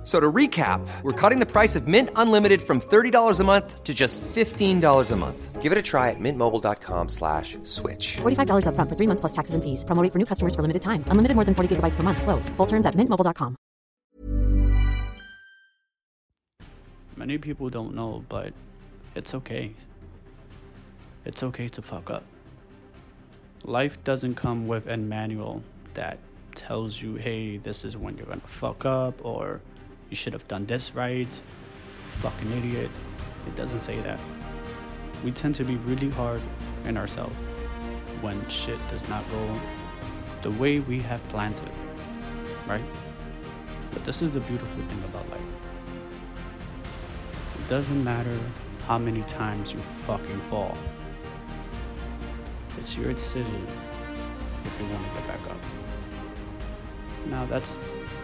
F- So to recap, we're cutting the price of Mint Unlimited from $30 a month to just $15 a month. Give it a try at mintmobile.com slash switch. $45 upfront for three months plus taxes and fees. Promo rate for new customers for limited time. Unlimited more than 40 gigabytes per month. Slows. Full terms at mintmobile.com. Many people don't know, but it's okay. It's okay to fuck up. Life doesn't come with a manual that tells you, hey, this is when you're gonna fuck up, or you should have done this right. Fucking idiot. It doesn't say that. We tend to be really hard on ourselves when shit does not go the way we have planned it, right? But this is the beautiful thing about life. It doesn't matter how many times you fucking fall. It's your decision if you want to get back up. Now that's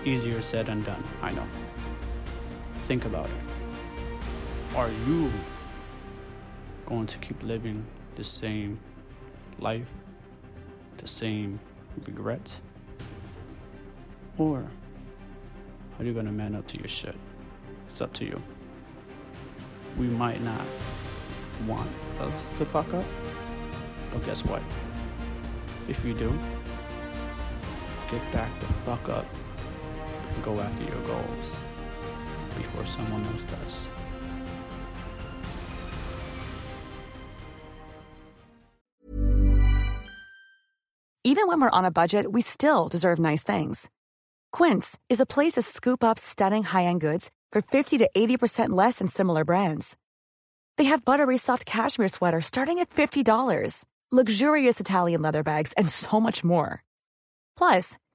easier said than done, I know. Think about it. Are you going to keep living the same life, the same regrets? Or are you gonna man up to your shit? It's up to you. We might not want us to fuck up, but guess what? If you do, get back the fuck up go after your goals before someone else does. Even when we're on a budget, we still deserve nice things. Quince is a place to scoop up stunning high-end goods for 50 to 80% less than similar brands. They have buttery soft cashmere sweaters starting at $50, luxurious Italian leather bags, and so much more. Plus,